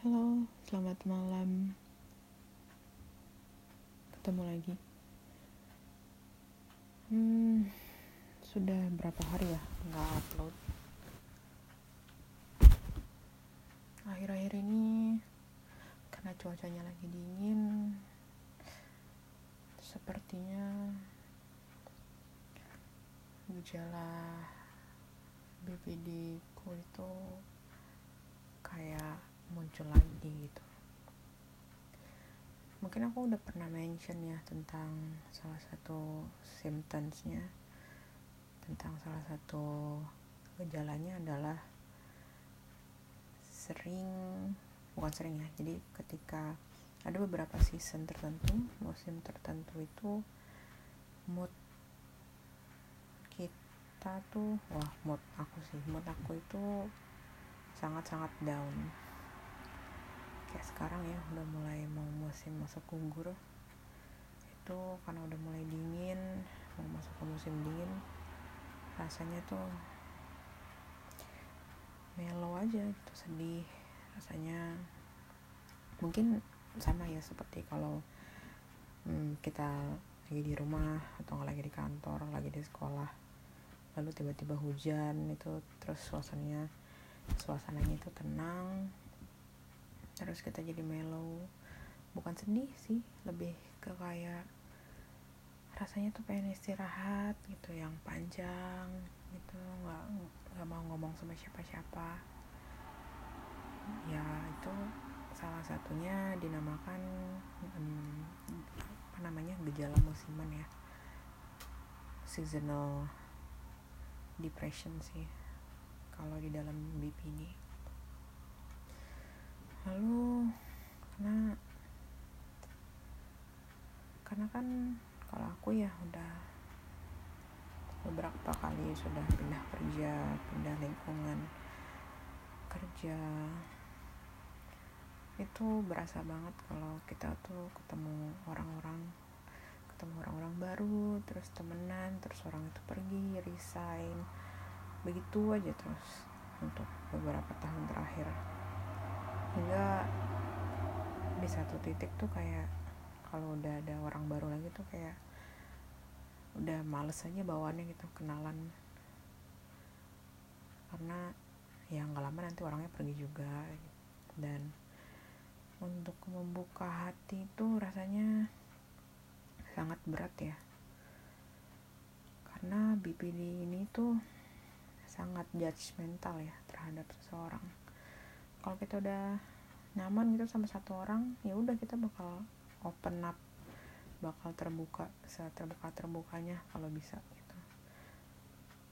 Halo, selamat malam. Ketemu lagi. Hmm, sudah berapa hari ya nggak upload? Akhir-akhir ini karena cuacanya lagi dingin, sepertinya gejala BPD ku itu kayak muncul lagi gitu. Mungkin aku udah pernah mention ya tentang salah satu symptomsnya. Tentang salah satu gejalanya adalah sering bukan sering ya jadi ketika ada beberapa season tertentu musim tertentu itu mood kita tuh wah mood aku sih mood aku itu sangat-sangat down kayak sekarang ya udah mulai mau musim masuk gugur itu karena udah mulai dingin mau masuk ke musim dingin rasanya tuh mellow aja gitu sedih. Rasanya mungkin sama ya seperti kalau hmm, kita lagi di rumah atau lagi di kantor lagi di sekolah lalu tiba-tiba hujan itu terus suasananya suasananya itu tenang terus kita jadi mellow. Bukan sedih sih lebih ke kayak rasanya tuh pengen istirahat gitu yang panjang gitu nggak nggak mau ngomong sama siapa-siapa. Ya itu salah satunya dinamakan hmm, apa namanya gejala musiman ya. Seasonal depression sih kalau di dalam BPD lalu karena karena kan kalau aku ya udah beberapa kali sudah pindah kerja pindah lingkungan kerja itu berasa banget kalau kita tuh ketemu orang-orang ketemu orang-orang baru terus temenan terus orang itu pergi resign begitu aja terus untuk beberapa tahun terakhir hingga di satu titik tuh kayak kalau udah ada orang baru lagi tuh kayak udah males aja bawaannya gitu kenalan. Karena ya nggak lama nanti orangnya pergi juga. Dan untuk membuka hati itu rasanya sangat berat ya. Karena BPD ini tuh sangat judgmental ya terhadap seseorang kalau kita udah nyaman gitu sama satu orang ya udah kita bakal open up bakal terbuka terbuka terbukanya kalau bisa gitu.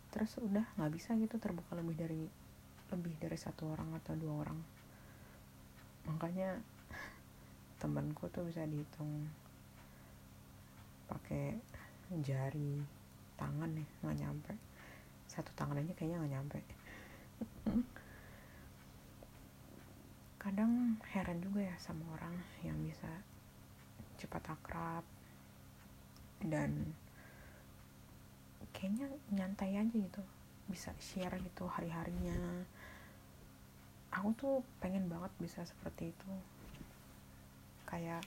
Terus udah nggak bisa gitu terbuka lebih dari lebih dari satu orang atau dua orang. Makanya temanku tuh bisa dihitung pakai jari tangan nih nggak nyampe. Satu tangan aja kayaknya nggak nyampe kadang heran juga ya sama orang yang bisa cepat akrab dan kayaknya nyantai aja gitu bisa share gitu hari-harinya. Aku tuh pengen banget bisa seperti itu. Kayak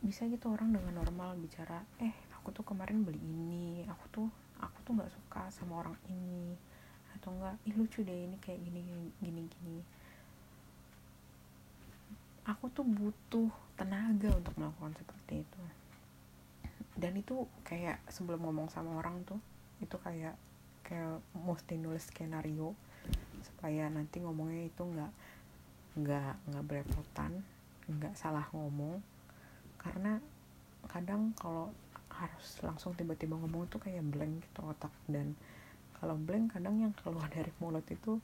bisa gitu orang dengan normal bicara eh aku tuh kemarin beli ini aku tuh aku tuh nggak suka sama orang ini. Atau enggak ih lucu deh ini kayak gini gini gini aku tuh butuh tenaga untuk melakukan seperti itu. Dan itu kayak sebelum ngomong sama orang tuh itu kayak kayak mesti nulis skenario supaya nanti ngomongnya itu nggak nggak nggak berepotan nggak salah ngomong. Karena kadang kalau harus langsung tiba-tiba ngomong tuh kayak blank gitu otak. Dan kalau blank kadang yang keluar dari mulut itu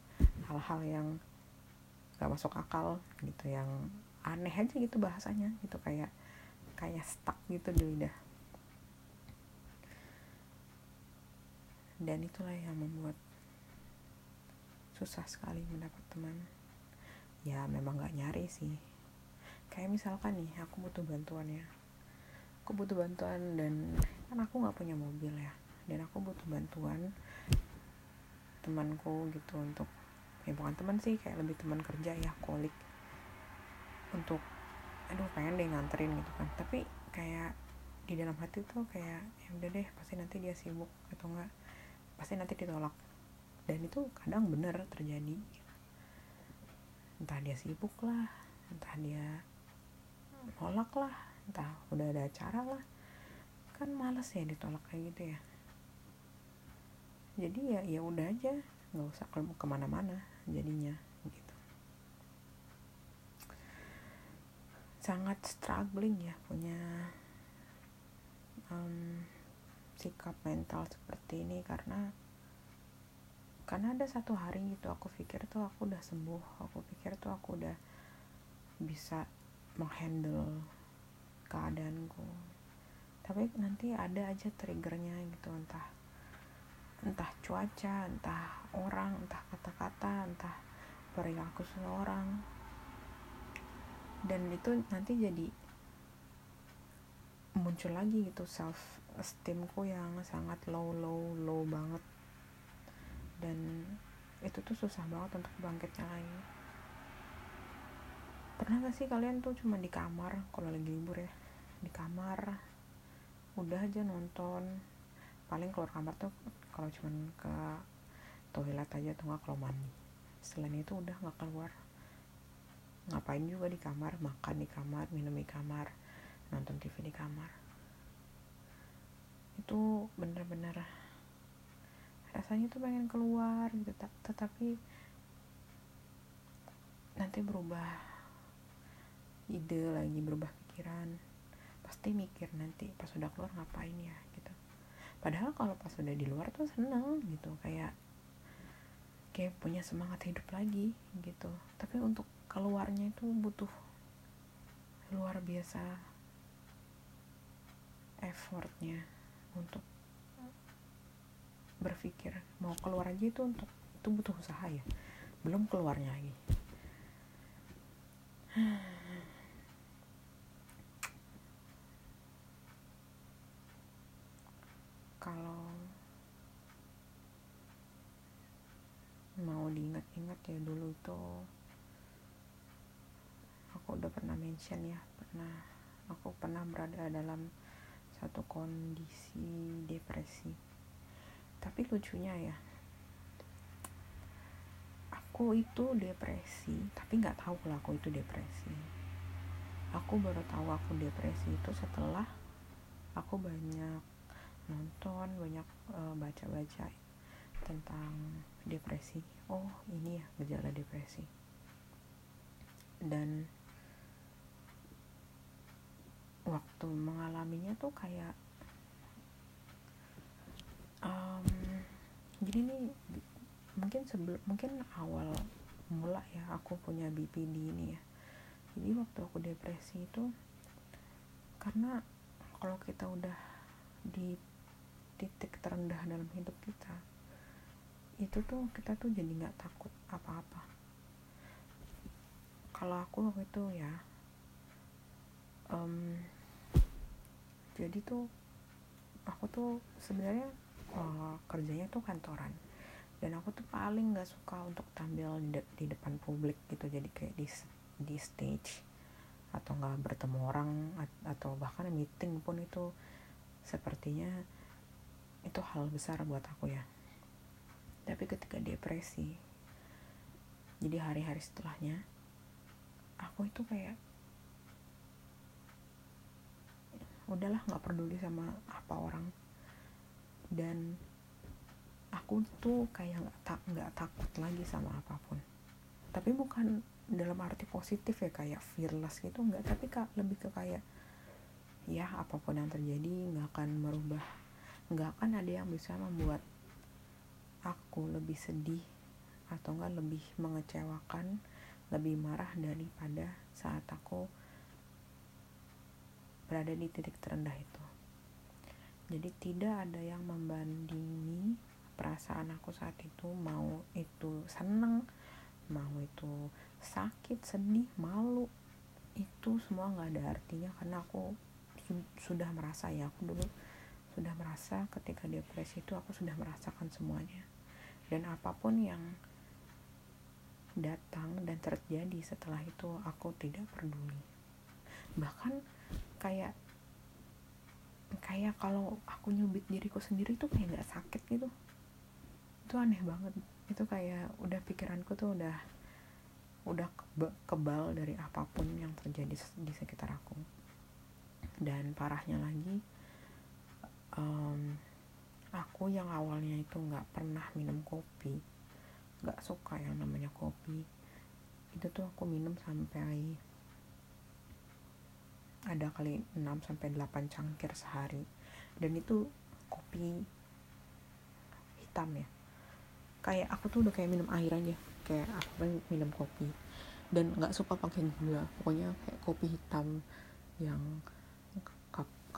hal-hal yang gak masuk akal gitu yang aneh aja gitu bahasanya gitu kayak kayak stuck gitu di lidah. Dan itulah yang membuat susah sekali mendapat teman. Ya memang gak nyari sih. Kayak misalkan nih aku butuh bantuan ya. Aku butuh bantuan dan kan aku nggak punya mobil ya. Dan aku butuh bantuan temanku gitu untuk ya bukan teman sih kayak lebih teman kerja ya kolik untuk aduh pengen deh nganterin gitu kan. Tapi kayak di dalam hati tuh kayak ya udah deh pasti nanti dia sibuk atau enggak pasti nanti ditolak. Dan itu kadang bener terjadi. Entah dia sibuk lah entah dia nolak lah entah udah ada acara lah. Kan males ya ditolak kayak gitu ya. Jadi ya ya udah aja nggak usah ke ke mana-mana jadinya gitu sangat struggling ya punya um, sikap mental seperti ini karena karena ada satu hari gitu aku pikir tuh aku udah sembuh aku pikir tuh aku udah bisa menghandle keadaanku. Tapi nanti ada aja triggernya gitu entah entah cuaca entah orang entah kata-kata entah perilaku seseorang dan itu nanti jadi muncul lagi gitu self esteemku yang sangat low low low banget. Dan itu tuh susah banget untuk bangkitnya lagi. Pernah gak sih kalian tuh cuma di kamar kalau lagi libur ya di kamar udah aja nonton. Paling keluar kamar tuh kalau cuma ke toilet aja atau nggak kalau mandi. Selain itu udah nggak keluar ngapain juga di kamar? Makan di kamar minum di kamar nonton TV di kamar. Itu bener-bener rasanya tuh pengen keluar gitu. Tetapi nanti berubah ide lagi berubah pikiran. Pasti mikir nanti pas udah keluar ngapain ya gitu. Padahal kalau pas udah di luar tuh seneng gitu kayak kayak punya semangat hidup lagi gitu. Tapi untuk keluarnya itu butuh luar biasa effortnya untuk berpikir mau keluar aja itu untuk itu butuh usaha ya. Belum keluarnya lagi. Kalau mau diingat-ingat ya dulu itu aku udah pernah mention ya pernah aku pernah berada dalam satu kondisi depresi. Tapi lucunya ya aku itu depresi tapi nggak tahu kalau aku itu depresi. Aku baru tahu aku depresi itu setelah aku banyak nonton banyak uh, baca-baca tentang depresi. Oh ini ya gejala depresi. Dan waktu mengalaminya tuh kayak um, jadi nih mungkin sebelum mungkin awal mula ya aku punya BPD ini ya. Jadi waktu aku depresi itu karena kalau kita udah di titik terendah dalam hidup kita itu tuh kita tuh jadi nggak takut apa-apa. Kalau aku waktu itu ya um, jadi tuh aku tuh sebenarnya uh, kerjanya tuh kantoran. Dan aku tuh paling nggak suka untuk tampil di, de di depan publik gitu. Jadi kayak di di stage atau nggak bertemu orang atau bahkan meeting pun itu sepertinya itu hal besar buat aku ya. Tapi ketika depresi jadi hari-hari setelahnya aku itu kayak udahlah nggak peduli sama apa orang. Dan aku tuh kayak nggak tak nggak takut lagi sama apa pun. Tapi bukan dalam arti positif ya kayak fearless gitu nggak. Tapi kak lebih ke kayak ya apa pun yang terjadi nggak akan merubah nggak akan ada yang bisa membuat aku lebih sedih atau enggak lebih mengecewakan lebih marah daripada saat aku berada di titik terendah itu. Jadi tidak ada yang membandingi perasaan aku saat itu mau itu seneng mau itu sakit sedih malu. Itu semua nggak ada artinya karena aku su sudah merasa ya aku dulu sudah merasa ketika depresi itu aku sudah merasakan semuanya. Dan apa pun yang datang dan terjadi setelah itu aku tidak peduli. Bahkan kayak kayak kalau aku nyubit diriku sendiri tuh kayak nggak sakit gitu. Itu aneh banget. Itu kayak udah pikiranku tuh udah udah kebal dari apa pun yang terjadi di sekitar aku. Dan parahnya lagi um, aku yang awalnya itu nggak pernah minum kopi nggak suka yang namanya kopi itu tuh aku minum sampai ada kali 6 sampai 8 cangkir sehari. Dan itu kopi hitam ya. Kayak aku tuh udah kayak minum air aja. Kayak aku kan minum kopi. Dan nggak suka pakai gula. Pokoknya kayak kopi hitam yang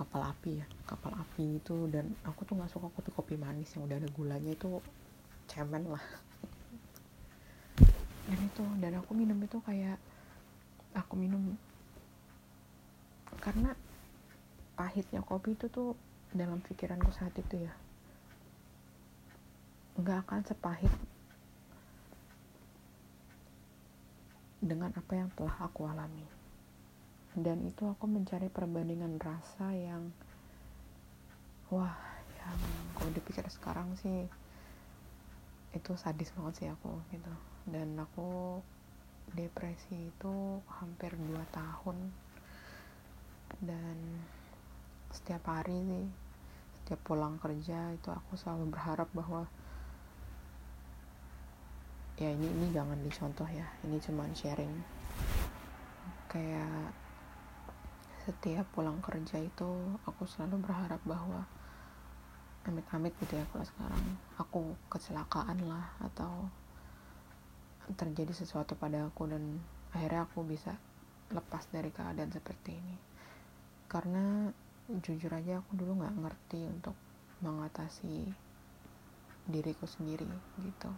kapal api ya. Kapal api itu dan aku tuh nggak suka kopi-kopi manis yang udah ada gulanya itu cemen lah. Dan itu dan aku minum itu kayak aku minum karena pahitnya kopi itu tuh dalam pikiranku saat itu ya. Nggak akan sepahit dengan apa yang telah aku alami. Dan itu aku mencari perbandingan rasa yang wah yang kalau dipikir sekarang sih itu sadis banget sih aku gitu. Dan aku depresi itu hampir 2 tahun dan setiap hari sih setiap pulang kerja itu aku selalu berharap bahwa ya ini ini jangan dicontoh ya ini cuma sharing. Kayak setiap pulang kerja itu aku selalu berharap bahwa amit-amit gitu ya kalau sekarang aku kecelakaan lah atau terjadi sesuatu pada aku dan akhirnya aku bisa lepas dari keadaan seperti ini karena jujur aja aku dulu nggak ngerti untuk mengatasi diriku sendiri gitu.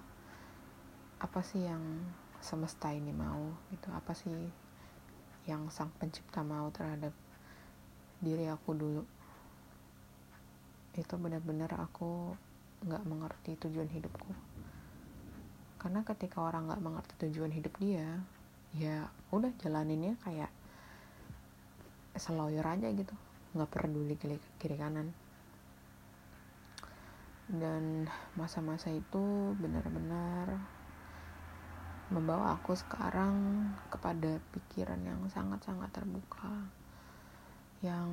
Apa sih yang semesta ini mau gitu? Apa sih yang sang pencipta mau terhadap diri aku dulu? Itu benar-benar aku nggak mengerti tujuan hidupku. Karena ketika orang nggak mengerti tujuan hidup dia ya udah jalaninnya kayak seloyor aja gitu. Nggak peduli kiri, kiri kanan. Dan masa-masa itu benar-benar membawa aku sekarang kepada pikiran yang sangat-sangat terbuka. Yang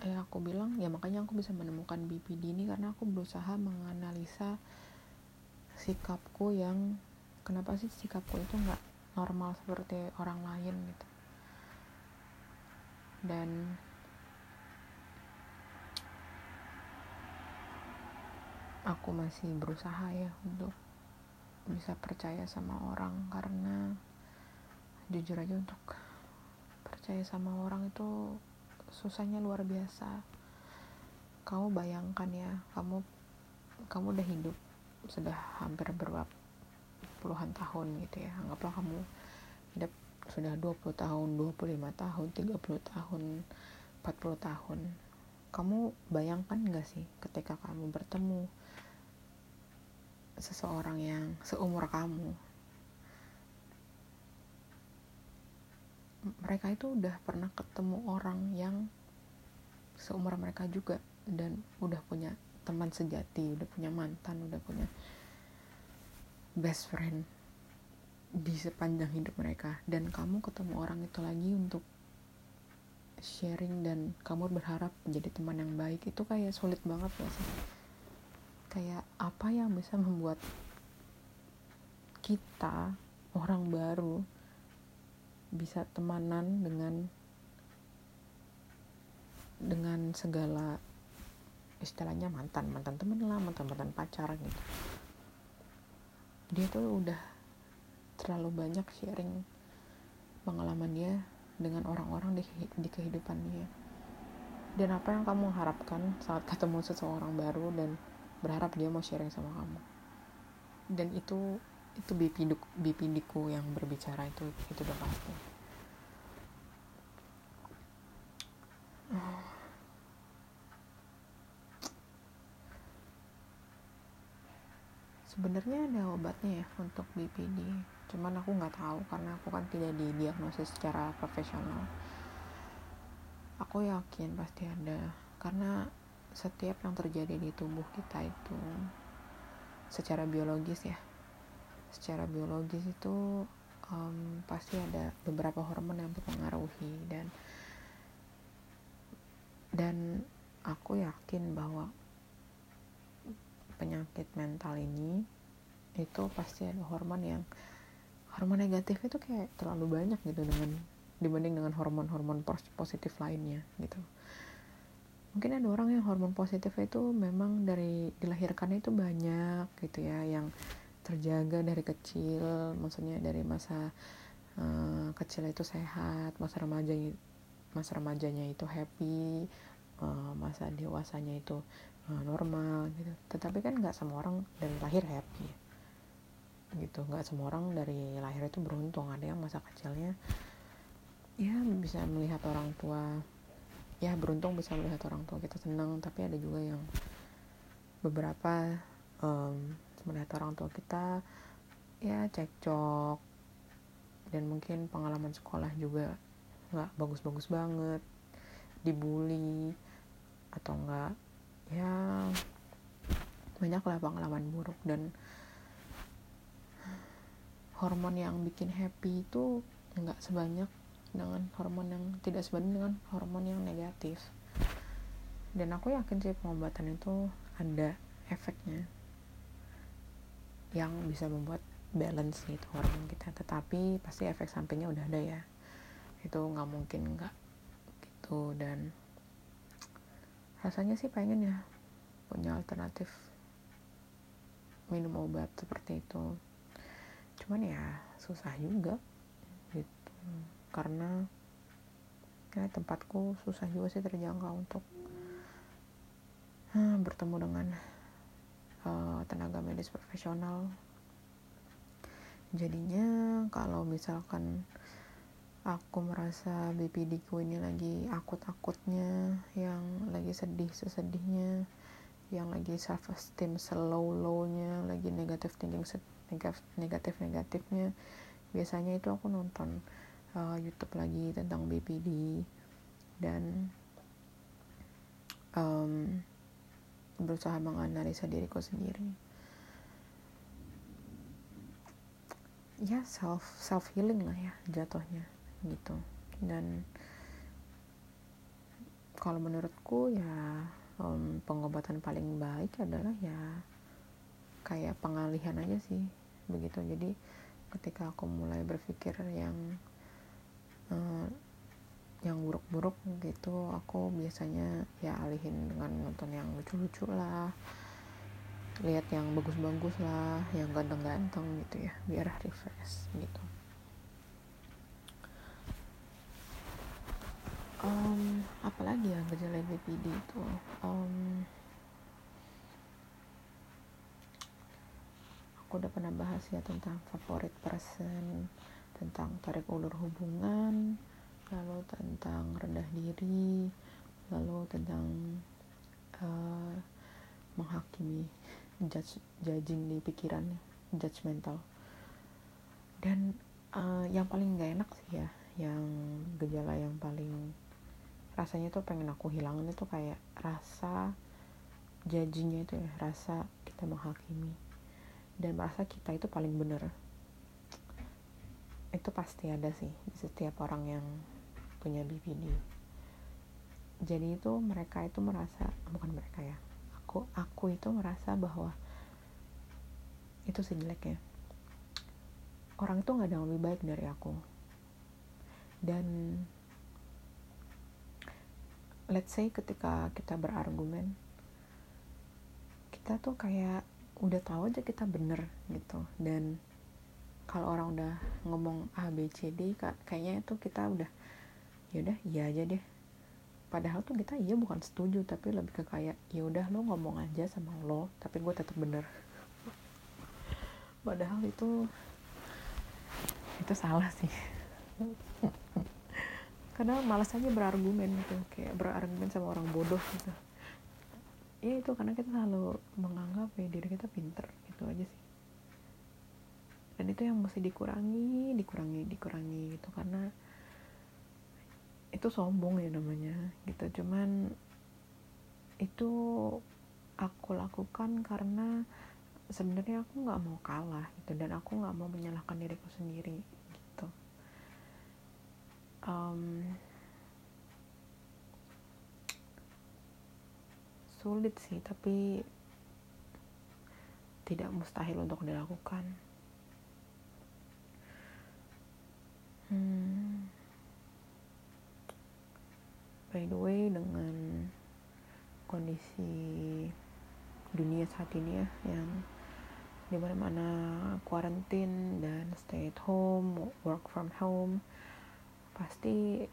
ya aku bilang ya makanya aku bisa menemukan BPD ini karena aku berusaha menganalisa sikapku yang kenapa sih sikapku itu nggak normal seperti orang lain gitu dan aku masih berusaha ya untuk bisa percaya sama orang karena jujur aja untuk percaya sama orang itu susahnya luar biasa. Kamu bayangkan ya kamu kamu udah hidup sudah hampir berapa puluhan tahun gitu ya. Anggaplah kamu hidup sudah 20 tahun 25 tahun 30 tahun 40 tahun. Kamu bayangkan gak sih ketika kamu bertemu seseorang yang seumur kamu? Mereka itu udah pernah ketemu orang yang seumur mereka juga dan udah punya teman sejati udah punya mantan udah punya best friend di sepanjang hidup mereka. Dan kamu ketemu orang itu lagi untuk sharing dan kamu berharap menjadi teman yang baik. Itu kayak sulit banget gak sih? Kayak apa yang bisa membuat kita orang baru bisa temanan dengan dengan segala istilahnya mantan mantan temen lah mantan mantan pacar gitu. Dia tuh udah terlalu banyak sharing pengalaman dia dengan orang-orang di, di kehidupan dia. Dan apa yang kamu harapkan saat ketemu seseorang baru dan berharap dia mau sharing sama kamu? Dan itu itu bipiduk bipidiku yang berbicara itu itu udah pasti. Sebenarnya ada obatnya ya untuk BPD cuman aku nggak tahu karena aku kan tidak didiagnosis secara profesional. Aku yakin pasti ada. Karena setiap yang terjadi di tubuh kita itu secara biologis ya secara biologis itu um, pasti ada beberapa hormon yang mempengaruhi dan dan aku yakin bahwa penyakit mental ini itu pasti ada hormon yang hormon negatif itu kayak terlalu banyak gitu dengan dibanding dengan hormon-hormon positif lainnya gitu. Mungkin ada orang yang hormon positif itu memang dari dilahirkannya itu banyak gitu ya yang terjaga dari kecil maksudnya dari masa uh, kecil itu sehat masa remaja masa remajanya itu happy uh, masa dewasanya itu uh, normal gitu. Tetapi kan nggak semua orang dari lahir happy gitu. Nggak semua orang dari lahir itu beruntung. Ada yang masa kecilnya ya bisa melihat orang tua ya beruntung bisa melihat orang tua kita senang. Tapi ada juga yang beberapa um, melihat orang tua kita ya cekcok. Dan mungkin pengalaman sekolah juga nggak bagus-bagus banget. Dibully atau enggak ya banyak lah pengalaman buruk. Dan hormon yang bikin happy itu nggak sebanyak dengan hormon yang tidak sebanding dengan hormon yang negatif. Dan aku yakin sih pengobatan itu ada efeknya yang bisa membuat balance gitu hormon kita. Tetapi pasti efek sampingnya udah ada ya. Itu nggak mungkin nggak gitu. Dan rasanya sih pengen ya punya alternatif minum obat seperti itu cuman ya susah juga gitu. Karena ya tempatku susah juga sih terjangkau untuk hmm, bertemu dengan uh, tenaga medis profesional. Jadinya kalau misalkan aku merasa BPD ku ini lagi akut-akutnya yang lagi sedih sesedihnya yang lagi self esteem slow lownya lagi negatif thinking negatif negatifnya biasanya itu aku nonton uh, YouTube lagi tentang BPD dan um, berusaha menganalisa diriku sendiri. Ya self self healing lah ya jatuhnya gitu. Dan kalau menurutku ya um, pengobatan paling baik adalah ya kayak pengalihan aja sih begitu. Jadi ketika aku mulai berpikir yang uh, yang buruk-buruk gitu aku biasanya ya alihin dengan nonton yang lucu-lucu lah lihat yang bagus-bagus lah yang ganteng-ganteng gitu ya biar refresh gitu um, apalagi ya gejala BPD itu. Um, aku udah pernah bahas ya tentang favorit person tentang tarik ulur hubungan lalu tentang rendah diri lalu tentang uh, menghakimi judge, judging di pikiran judgmental dan uh, yang paling gak enak sih ya yang gejala yang paling rasanya tuh pengen aku hilangin itu kayak rasa judgingnya itu ya rasa kita menghakimi. Dan merasa kita itu paling benar itu pasti ada sih di setiap orang yang punya BPD jadi itu mereka itu merasa bukan mereka ya aku aku itu merasa bahwa itu sejeleknya orang itu nggak ada yang lebih baik dari aku. Dan let's say ketika kita berargumen kita tuh kayak udah tahu aja kita bener gitu. Dan kalau orang udah ngomong A B C D kayaknya itu kita udah yaudah iya aja deh. Padahal tuh kita iya bukan setuju tapi lebih ke kayak ya udah lo ngomong aja sama lo tapi gue tetap bener. Padahal itu itu salah sih karena malas aja berargumen gitu kayak berargumen sama orang bodoh gitu. Ya itu karena kita selalu menganggap ya diri kita pinter gitu aja sih. Dan itu yang mesti dikurangi dikurangi dikurangi gitu karena itu sombong ya namanya gitu. Cuman itu aku lakukan karena sebenarnya aku nggak mau kalah gitu dan aku nggak mau menyalahkan diriku sendiri um, sulit sih tapi tidak mustahil untuk dilakukan hmm. by the way dengan kondisi dunia saat ini ya yang di mana mana quarantine dan stay at home work from home pasti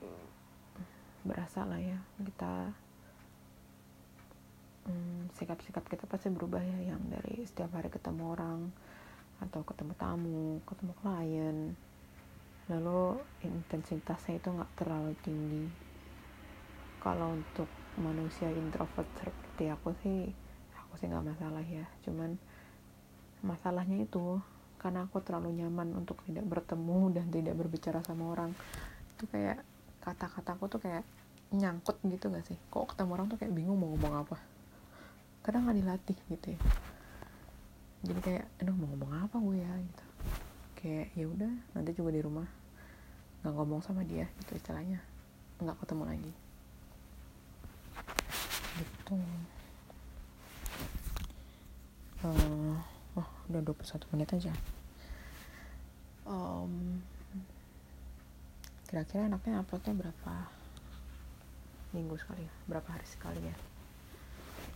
berasa lah ya kita hmm, sikap-sikap kita pasti berubah ya yang dari setiap hari ketemu orang atau ketemu tamu ketemu klien. Lalu intensitasnya itu nggak terlalu tinggi. Kalau untuk manusia introvert seperti aku sih aku sih nggak masalah ya. Cuman masalahnya itu karena aku terlalu nyaman untuk tidak bertemu dan tidak berbicara sama orang itu kayak kata-kataku tuh kayak nyangkut gitu gak sih? Kok ketemu orang tuh kayak bingung mau ngomong apa? Kadang nggak dilatih gitu ya. Jadi kayak aduh mau ngomong apa gue ya? Gitu. Kayak ya udah nanti juga di rumah. Nggak ngomong sama dia gitu istilahnya. Nggak ketemu lagi. Gitu. Uh, oh udah 21 menit aja. Um, kira-kira enaknya uploadnya berapa minggu sekali ya berapa hari sekali ya?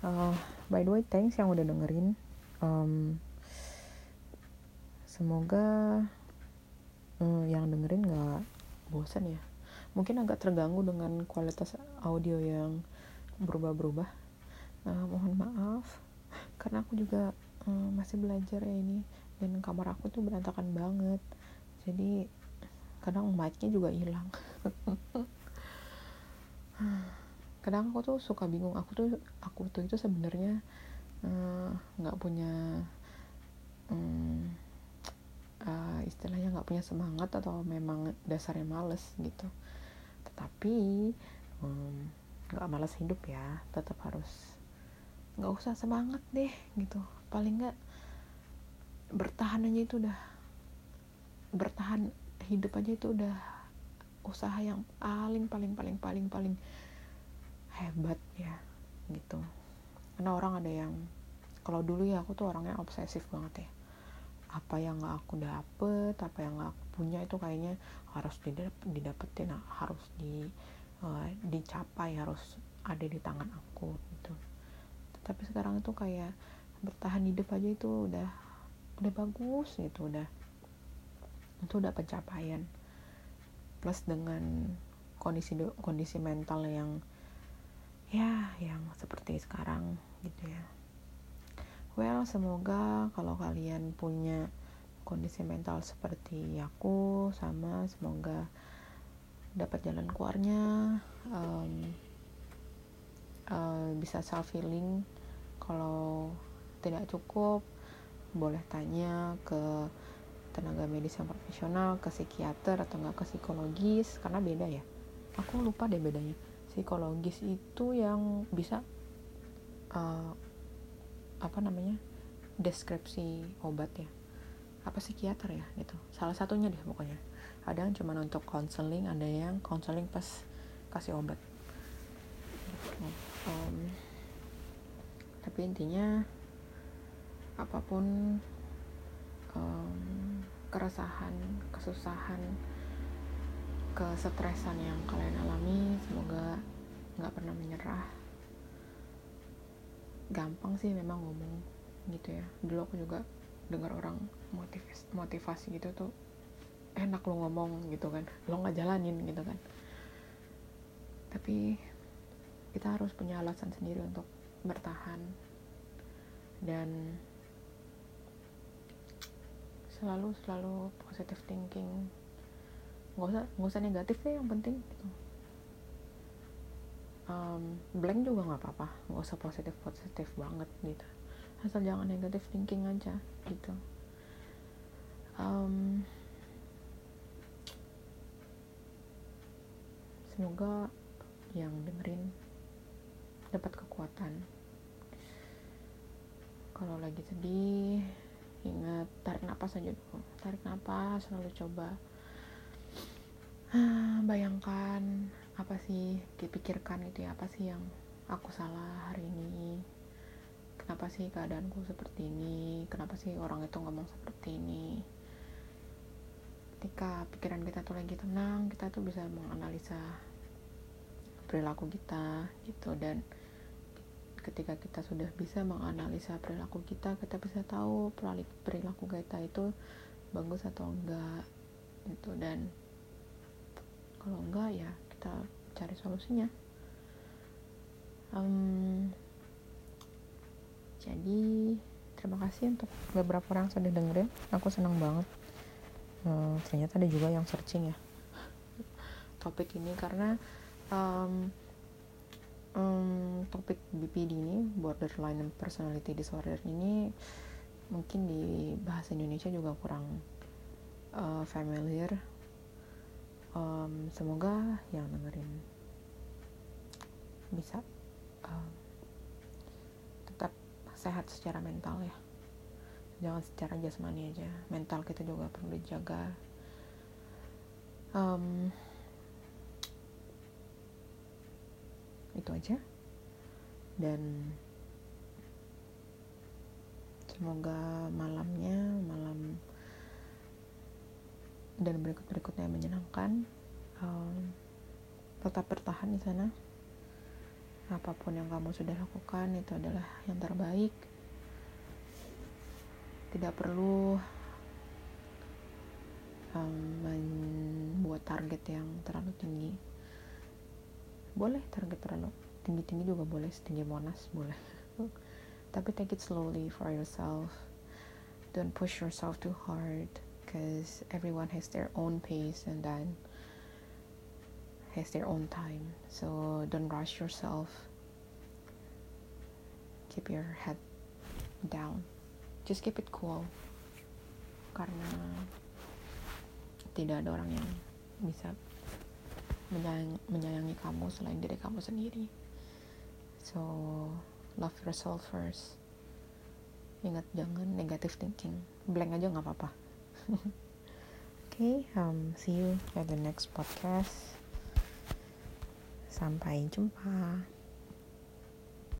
Uh, by the way thanks yang udah dengerin. Um, semoga um, yang dengerin nggak bosan ya. Mungkin agak terganggu dengan kualitas audio yang berubah-berubah. Uh, mohon maaf karena aku juga uh, masih belajar ya ini. Dan kamar aku tuh berantakan banget. Jadi kadang mic-nya juga hilang. Kadang aku tuh suka bingung. Aku tuh aku tuh itu sebenarnya eh, nggak uh, punya um, uh, istilahnya nggak punya semangat atau memang dasarnya males gitu. Tetapi nggak um, malas hidup ya. Tetap harus nggak usah semangat deh gitu. Paling nggak bertahan aja itu udah bertahan hidup aja itu udah usaha yang paling paling paling paling paling hebat ya gitu. Karena orang ada yang kalau dulu ya aku tuh orangnya obsesif banget ya. Apa yang gak aku dapet apa yang gak aku punya itu kayaknya harus didap didapetin harus di uh, dicapai harus ada di tangan aku gitu. Tapi sekarang itu kayak bertahan hidup aja itu udah udah bagus gitu udah itu udah pencapaian. Plus dengan kondisi kondisi mental yang ya yang seperti sekarang gitu ya. Well semoga kalau kalian punya kondisi mental seperti aku sama semoga dapat jalan keluarnya um, uh, bisa self healing kalau tidak cukup boleh tanya ke tenaga medis yang profesional ke psikiater atau enggak ke psikologis karena beda ya. Aku lupa deh bedanya. Psikologis itu yang bisa uh, apa namanya deskripsi obat ya. Apa psikiater ya gitu. Salah satunya deh pokoknya. Ada yang cuma untuk counseling ada yang counseling pas kasih obat. Um, tapi intinya apa pun um, keresahan kesusahan kesetresan yang kalian alami semoga nggak pernah menyerah. Gampang sih memang ngomong gitu ya. Dulu aku juga dengar orang motivasi, motivasi gitu tuh enak lo ngomong gitu kan. Lo nggak jalanin gitu kan. Tapi kita harus punya alasan sendiri untuk bertahan. Dan selalu selalu positive thinking. Nggak usah nggak usah negatif deh yang penting gitu. Um, blank juga nggak apa-apa. Nggak usah positif positif banget gitu. Asal jangan negatif thinking aja gitu. Um, semoga yang dengerin dapat kekuatan. Kalau lagi sedih ingat tarik nafas aja dulu. Tarik nafas selalu coba. Bayangkan apa sih dipikirkan gitu ya apa sih yang aku salah hari ini? Kenapa sih keadaanku seperti ini? Kenapa sih orang itu ngomong seperti ini? Ketika pikiran kita tuh lagi tenang kita tuh bisa menganalisa perilaku kita gitu. Dan ketika kita sudah bisa menganalisa perilaku kita kita bisa tahu perilaku kita itu bagus atau enggak gitu. Dan kalau enggak ya kita cari solusinya. Um, jadi terima kasih untuk beberapa orang yang sudah dengerin. Aku senang banget. Uh, ternyata ada juga yang searching ya. Topik ini karena um, um, topik BPD ini borderline personality disorder ini mungkin di bahasa Indonesia juga kurang uh, familiar. Um, semoga yang dengerin bisa um, tetap sehat secara mental ya. Jangan secara jasmani aja mental kita juga perlu dijaga. Um, itu aja. Dan semoga malamnya malam dan berikut-berikutnya menyenangkan um, tetap bertahan di sana. Apa pun yang kamu sudah lakukan itu adalah yang terbaik. Tidak perlu um, membuat target yang terlalu tinggi boleh target terlalu tinggi-tinggi juga boleh setinggi monas boleh. Tapi take it slowly for yourself. Don't push yourself too hard because everyone has their own pace and then has their own time. So don't rush yourself. Keep your head down. Just keep it cool. Karena tidak ada orang yang bisa menyayang, menyayangi kamu selain diri kamu sendiri. So love yourself first. Ingat jangan negative thinking. Blank aja nggak apa-apa. Oke okay, um, see you at the next podcast. Sampai jumpa